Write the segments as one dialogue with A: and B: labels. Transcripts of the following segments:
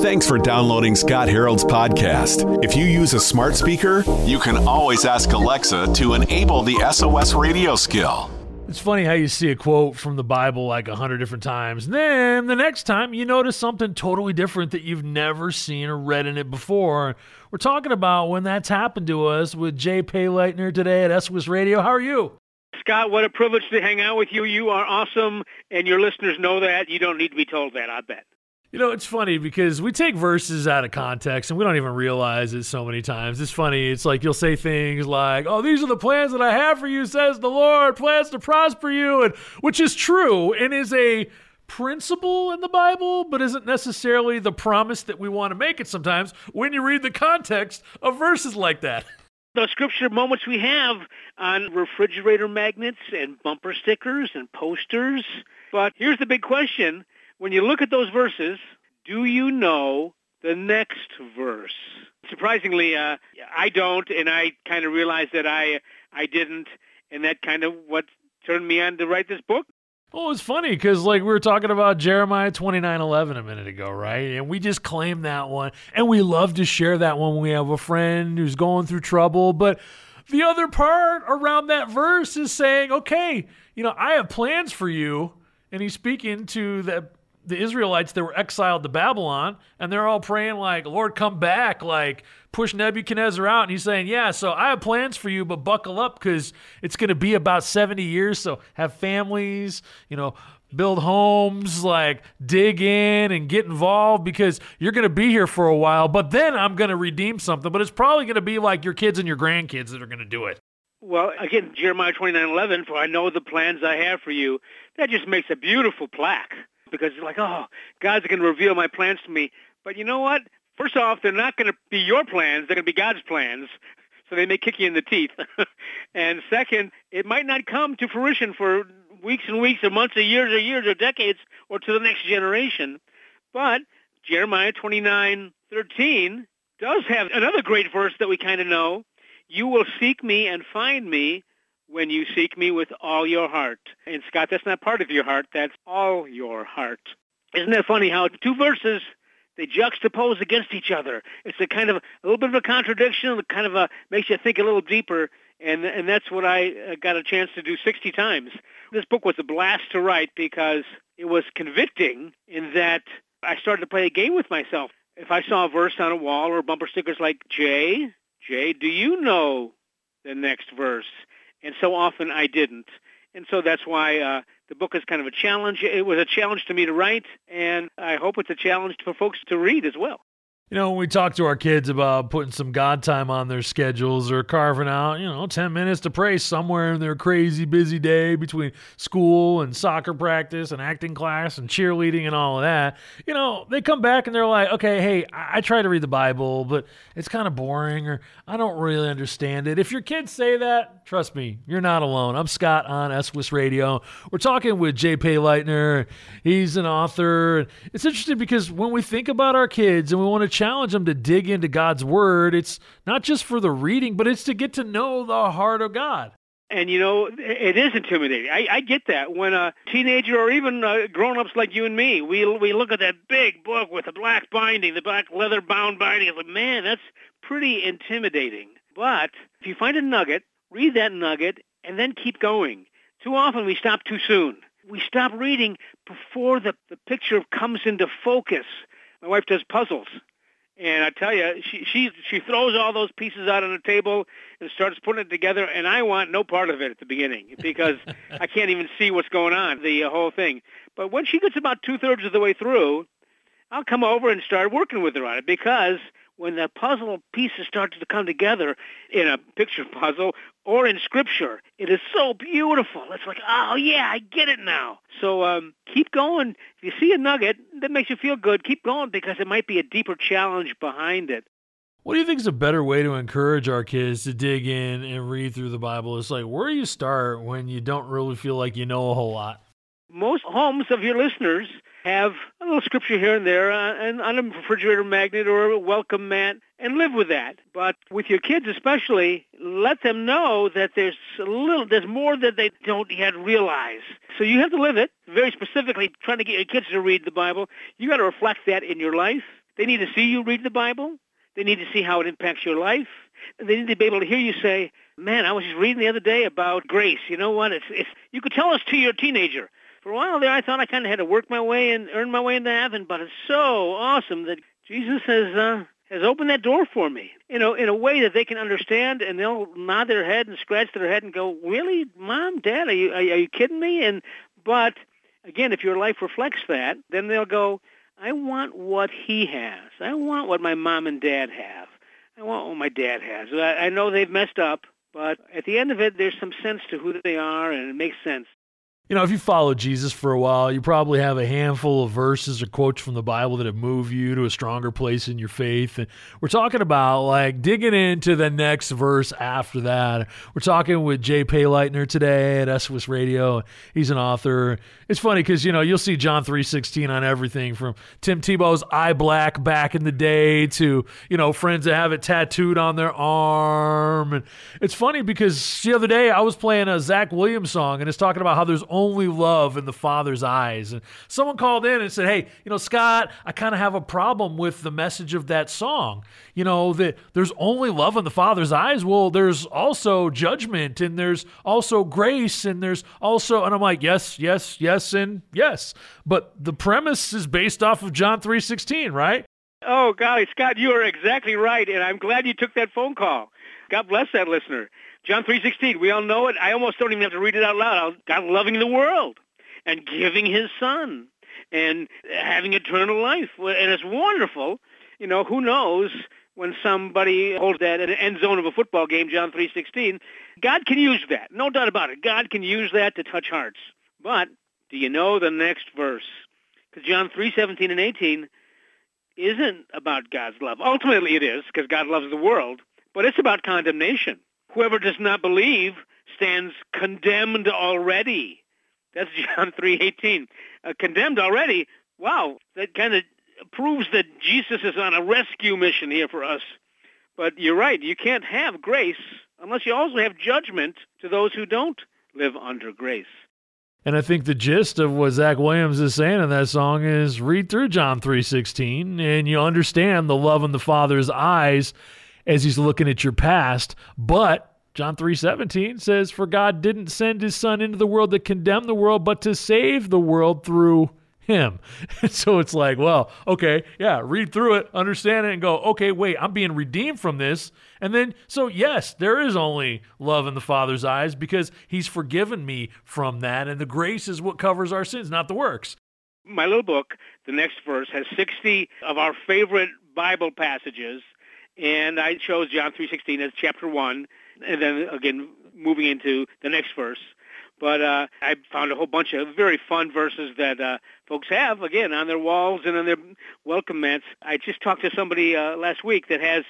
A: Thanks for downloading Scott Harold's podcast. If you use a smart speaker, you can always ask Alexa to enable the SOS radio skill.
B: It's funny how you see a quote from the Bible like a hundred different times. And then the next time you notice something totally different that you've never seen or read in it before. We're talking about when that's happened to us with Jay Payleitner today at SOS Radio. How are you?
C: Scott, what a privilege to hang out with you. You are awesome, and your listeners know that. You don't need to be told that, I bet.
B: You know, it's funny because we take verses out of context and we don't even realize it so many times. It's funny. It's like you'll say things like, "Oh, these are the plans that I have for you," says the Lord, plans to prosper you, and which is true and is a principle in the Bible, but isn't necessarily the promise that we want to make it sometimes when you read the context of verses like that.
C: The scripture moments we have on refrigerator magnets and bumper stickers and posters. But here's the big question when you look at those verses, do you know the next verse? Surprisingly, uh, I don't, and I kind of realized that I I didn't, and that kind of what turned me on to write this book.
B: Well, it's funny because like we were talking about Jeremiah twenty nine eleven a minute ago, right? And we just claim that one, and we love to share that one when we have a friend who's going through trouble, but. The other part around that verse is saying, okay, you know, I have plans for you. And he's speaking to the the Israelites that were exiled to Babylon, and they're all praying like, "Lord, come back!" Like push Nebuchadnezzar out, and he's saying, "Yeah, so I have plans for you, but buckle up because it's going to be about seventy years. So have families, you know." Build homes, like dig in and get involved because you're going to be here for a while. But then I'm going to redeem something. But it's probably going to be like your kids and your grandkids that are going to do it.
C: Well, again, Jeremiah 29:11, for I know the plans I have for you. That just makes a beautiful plaque because you're like, oh, God's going to reveal my plans to me. But you know what? First off, they're not going to be your plans. They're going to be God's plans. So they may kick you in the teeth. and second, it might not come to fruition for weeks and weeks or months or years or years or decades or to the next generation. But Jeremiah 29:13 does have another great verse that we kind of know. You will seek me and find me when you seek me with all your heart. And Scott, that's not part of your heart, that's all your heart. Isn't that funny how two verses they juxtapose against each other. It's a kind of a little bit of a contradiction, kind of a makes you think a little deeper, and and that's what I uh, got a chance to do 60 times. This book was a blast to write because it was convicting in that I started to play a game with myself. If I saw a verse on a wall or bumper stickers like Jay, Jay, do you know the next verse? And so often I didn't. And so that's why uh, the book is kind of a challenge. It was a challenge to me to write, and I hope it's a challenge for folks to read as well.
B: You know, when we talk to our kids about putting some God time on their schedules or carving out, you know, 10 minutes to pray somewhere in their crazy busy day between school and soccer practice and acting class and cheerleading and all of that, you know, they come back and they're like, okay, hey, I, I try to read the Bible, but it's kind of boring or I don't really understand it. If your kids say that, trust me, you're not alone. I'm Scott on SOS Radio. We're talking with Jay Payleitner. He's an author. It's interesting because when we think about our kids and we want to challenge them to dig into God's Word. It's not just for the reading, but it's to get to know the heart of God.
C: And you know, it is intimidating. I, I get that. When a teenager or even uh, grown-ups like you and me, we we look at that big book with the black binding, the black leather-bound binding, it's like, man, that's pretty intimidating. But if you find a nugget, read that nugget, and then keep going. Too often we stop too soon. We stop reading before the, the picture comes into focus. My wife does puzzles, and I tell you, she she she throws all those pieces out on the table and starts putting it together. And I want no part of it at the beginning because I can't even see what's going on, the uh, whole thing. But when she gets about two thirds of the way through, I'll come over and start working with her on it because when the puzzle pieces start to come together in a picture puzzle or in scripture, it is so beautiful. It's like, oh yeah, I get it now. So um, keep going. If you see a nugget that makes you feel good, keep going because it might be a deeper challenge behind it.
B: What do you think is a better way to encourage our kids to dig in and read through the Bible? It's like, where do you start when you don't really feel like you know a whole lot?
C: Most homes of your listeners have a little scripture here and there uh, and on a refrigerator magnet or a welcome mat and live with that. But with your kids especially, let them know that there's a little, there's more that they don't yet realize. So you have to live it. Very specifically, trying to get your kids to read the Bible, you got to reflect that in your life. They need to see you read the Bible. They need to see how it impacts your life. They need to be able to hear you say, "Man, I was just reading the other day about grace. You know what? It's, it's you could tell us to your teenager." For a while there, I thought I kind of had to work my way and earn my way into heaven, but it's so awesome that Jesus has uh, has opened that door for me. You know, in a way that they can understand, and they'll nod their head and scratch their head and go, "Really, Mom, Dad, are you are, you kidding me?" And but again, if your life reflects that, then they'll go, "I want what he has. I want what my mom and dad have. I want what my dad has." I, I know they've messed up, but at the end of it, there's some sense to who they are, and it makes sense
B: you know, if you follow Jesus for a while, you probably have a handful of verses or quotes from the Bible that have moved you to a stronger place in your faith. And we're talking about like digging into the next verse after that. We're talking with Jay Payleitner today at SOS Radio. He's an author. It's funny because you know you'll see John three sixteen on everything from Tim Tebow's eye black back in the day to you know friends that have it tattooed on their arm. And it's funny because the other day I was playing a Zach Williams song and it's talking about how there's love in the Father's eyes. And someone called in and said, Hey, you know, Scott, I kind of have a problem with the message of that song. You know, that there's only love in the Father's eyes. Well, there's also judgment and there's also grace and there's also, and I'm like, Yes, yes, yes, and yes. But the premise is based off of John 3.16, right?
C: Oh, golly, Scott, you are exactly right. And I'm glad you took that phone call. God bless that listener. John 3.16, we all know it. I almost don't even have to read it out loud. God loving the world and giving his son and having eternal life. And it's wonderful. You know, who knows when somebody holds that at the end zone of a football game, John 3.16. God can use that. No doubt about it. God can use that to touch hearts. But do you know the next verse? Because John 3.17 and 18 isn't about God's love. Ultimately it is, because God loves the world. But it's about condemnation. Whoever does not believe stands condemned already. That's John 3:18. Uh, condemned already. Wow, that kind of proves that Jesus is on a rescue mission here for us. But you're right, you can't have grace unless you also have judgment to those who don't live under grace.
B: And I think the gist of what Zach Williams is saying in that song is read through John 3:16 and you understand the love in the Father's eyes as he's looking at your past. But John 3:17 says for God didn't send his son into the world to condemn the world but to save the world through him. And so it's like, well, okay, yeah, read through it, understand it and go, okay, wait, I'm being redeemed from this. And then so yes, there is only love in the Father's eyes because he's forgiven me from that and the grace is what covers our sins, not the works.
C: My little book, the next verse has 60 of our favorite Bible passages and I chose John 3:16 as chapter 1 and then again moving into the next verse. But uh, I found a whole bunch of very fun verses that uh, folks have again on their walls and on their welcome mats. I just talked to somebody uh, last week that has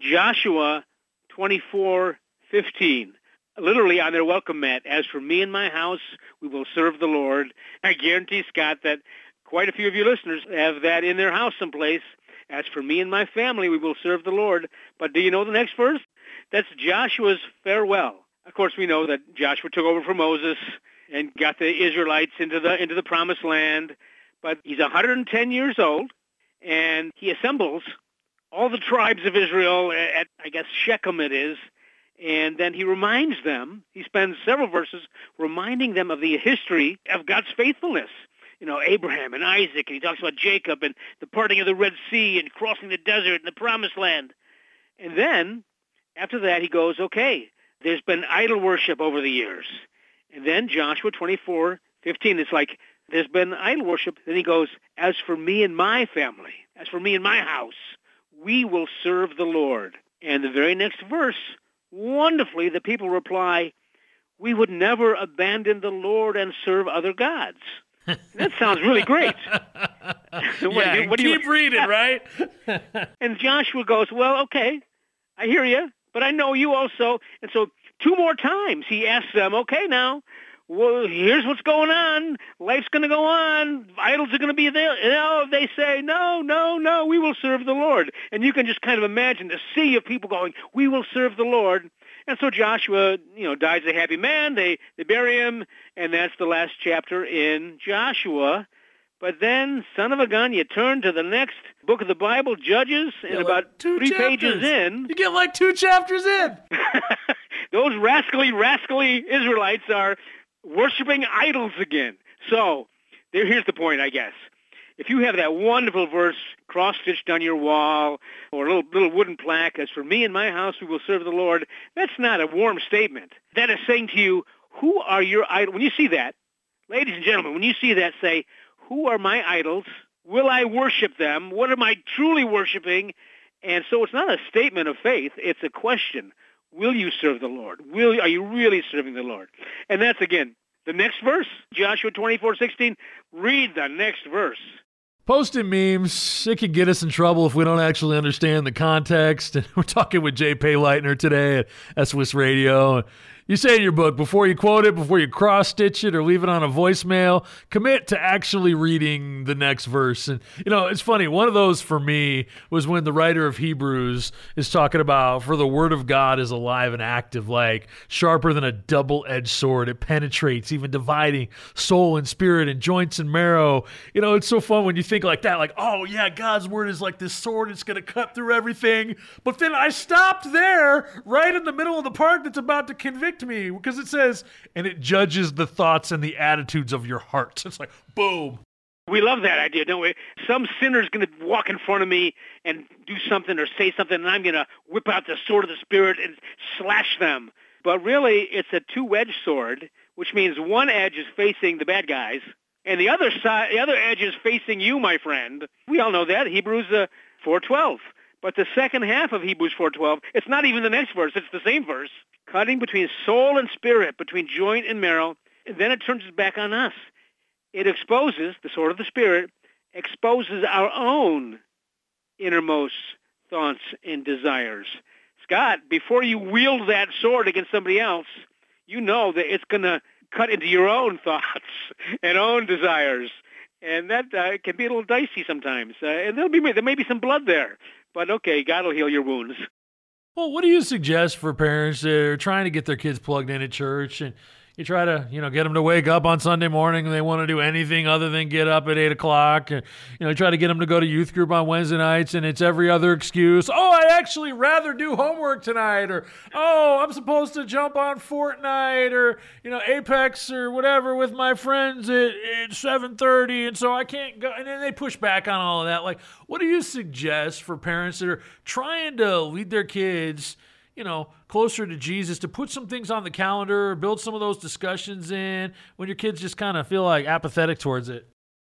C: Joshua 24:15 literally on their welcome mat. As for me and my house, we will serve the Lord. I guarantee Scott that quite a few of your listeners have that in their house someplace. As for me and my family, we will serve the Lord. But do you know the next verse? That's Joshua's farewell. Of course, we know that Joshua took over from Moses and got the Israelites into the into the promised land. But he's 110 years old, and he assembles all the tribes of Israel at, I guess, Shechem it is, and then he reminds them, he spends several verses reminding them of the history of God's faithfulness. You know, Abraham and Isaac, and he talks about Jacob and the parting of the Red Sea and crossing the desert and the promised land. And then, after that, he goes, okay, there's been idol worship over the years. And then Joshua 24, 15, it's like there's been idol worship. Then he goes, as for me and my family, as for me and my house, we will serve the Lord. And the very next verse, wonderfully, the people reply, we would never abandon the Lord and serve other gods. That sounds really great.
B: what yeah, you, what keep you, reading, right?
C: and Joshua goes, well, okay, I hear you but I know you also. And so two more times he asks them, okay, now, well, here's what's going on. Life's going to go on. Idols are going to be there. No, they say, no, no, no, we will serve the Lord. And you can just kind of imagine the sea of people going, we will serve the Lord. And so Joshua, you know, dies a happy man. They, they bury him, and that's the last chapter in Joshua. But then, son of a gun, you turn to the next book of the Bible, Judges, and
B: like
C: about
B: two
C: three
B: chapters.
C: pages in,
B: You get like two chapters in.
C: those rascally, rascally Israelites are worshiping idols again. So there, here's the point, I guess. If you have that wonderful verse cross-stitched on your wall or a little, little wooden plaque, as for me and my house, we will serve the Lord, that's not a warm statement. That is saying to you, who are your idols? When you see that, ladies and gentlemen, when you see that, say, who are my idols? Will I worship them? What am I truly worshiping? And so it's not a statement of faith. It's a question. Will you serve the Lord? Will are you really serving the Lord? And that's again the next verse, Joshua 24:16. Read the next verse.
B: Posting memes, it can get us in trouble if we don't actually understand the context. And we're talking with Jay Payleitner today at SOS Radio. You say in your book, before you quote it, before you cross stitch it or leave it on a voicemail, commit to actually reading the next verse. And, you know, it's funny. One of those for me was when the writer of Hebrews is talking about, for the word of God is alive and active, like sharper than a double edged sword. It penetrates, even dividing soul and spirit and joints and marrow. You know, it's so fun when you think like that, like, oh, yeah, God's word is like this sword. It's going to cut through everything. But then I stopped there, right in the middle of the part that's about to convict me because it says, and it judges the thoughts and the attitudes of your heart. It's like, boom.
C: We love that idea, don't we? Some sinner's going to walk in front of me and do something or say something, and I'm going to whip out the sword of the Spirit and slash them. But really, it's a two-edged sword, which means one edge is facing the bad guys, and the other side, the other edge is facing you, my friend. We all know that Hebrews uh, 4:12. But the second half of Hebrews 4:12, it's not even the next verse; it's the same verse, cutting between soul and spirit, between joint and marrow. And then it turns back on us. It exposes the sword of the spirit, exposes our own innermost thoughts and desires. Scott, before you wield that sword against somebody else, you know that it's going to cut into your own thoughts and own desires, and that uh, can be a little dicey sometimes. Uh, and there'll be there may be some blood there, but okay, God will heal your wounds.
B: Well, what do you suggest for parents that are trying to get their kids plugged in at church and you try to, you know, get them to wake up on Sunday morning and they want to do anything other than get up at eight o'clock. And, you know, you try to get them to go to youth group on Wednesday nights and it's every other excuse. Oh, I actually rather do homework tonight or, oh, I'm supposed to jump on Fortnite or, you know, Apex or whatever with my friends at, at 730 and so I can't go. And then they push back on all of that. Like, what do you suggest for parents that are trying to lead their kids – you know, closer to Jesus to put some things on the calendar, build some of those discussions in when your kids just kind of feel like apathetic towards it?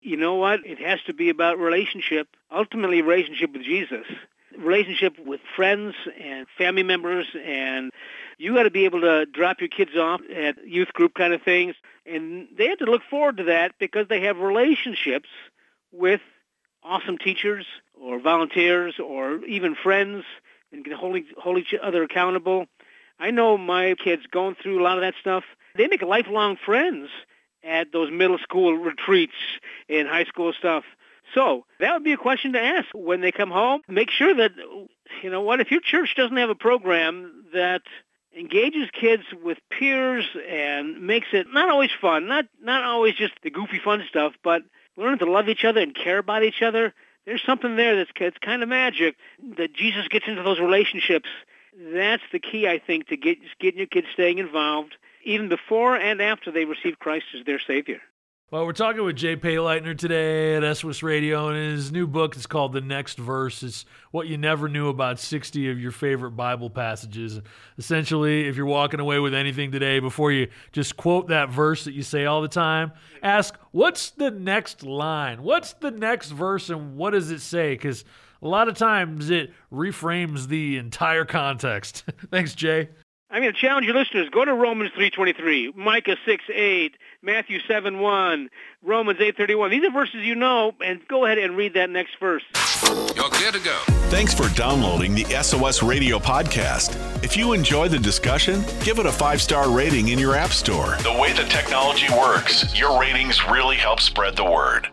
C: You know what? It has to be about relationship, ultimately relationship with Jesus, relationship with friends and family members, and you got to be able to drop your kids off at youth group kind of things, and they have to look forward to that because they have relationships with awesome teachers or volunteers or even friends and can hold, hold each other accountable. I know my kids going through a lot of that stuff. They make lifelong friends at those middle school retreats and high school stuff. So that would be a question to ask when they come home. Make sure that, you know what, if your church doesn't have a program that engages kids with peers and makes it not always fun, not, not always just the goofy fun stuff, but learn to love each other and care about each other, there's something there that's it's kind of magic that Jesus gets into those relationships. That's the key, I think, to get getting your kids staying involved, even before and after they receive Christ as their Savior.
B: Well, we're talking with Jay Payleitner today at SOS Radio, and his new book is called The Next Verse. It's what you never knew about 60 of your favorite Bible passages. Essentially, if you're walking away with anything today, before you just quote that verse that you say all the time, ask, what's the next line? What's the next verse, and what does it say? Because a lot of times it reframes the entire context. Thanks, Jay.
C: I mean, to challenge your listeners. Go to Romans 3.23, Micah 6.8, Matthew 7.1, Romans 8.31. These are verses you know, and go ahead and read that next verse.
D: You're clear to go.
A: Thanks for downloading the SOS Radio podcast. If you enjoy the discussion, give it a five star rating in your app store. The way the technology works, your ratings really help spread the word.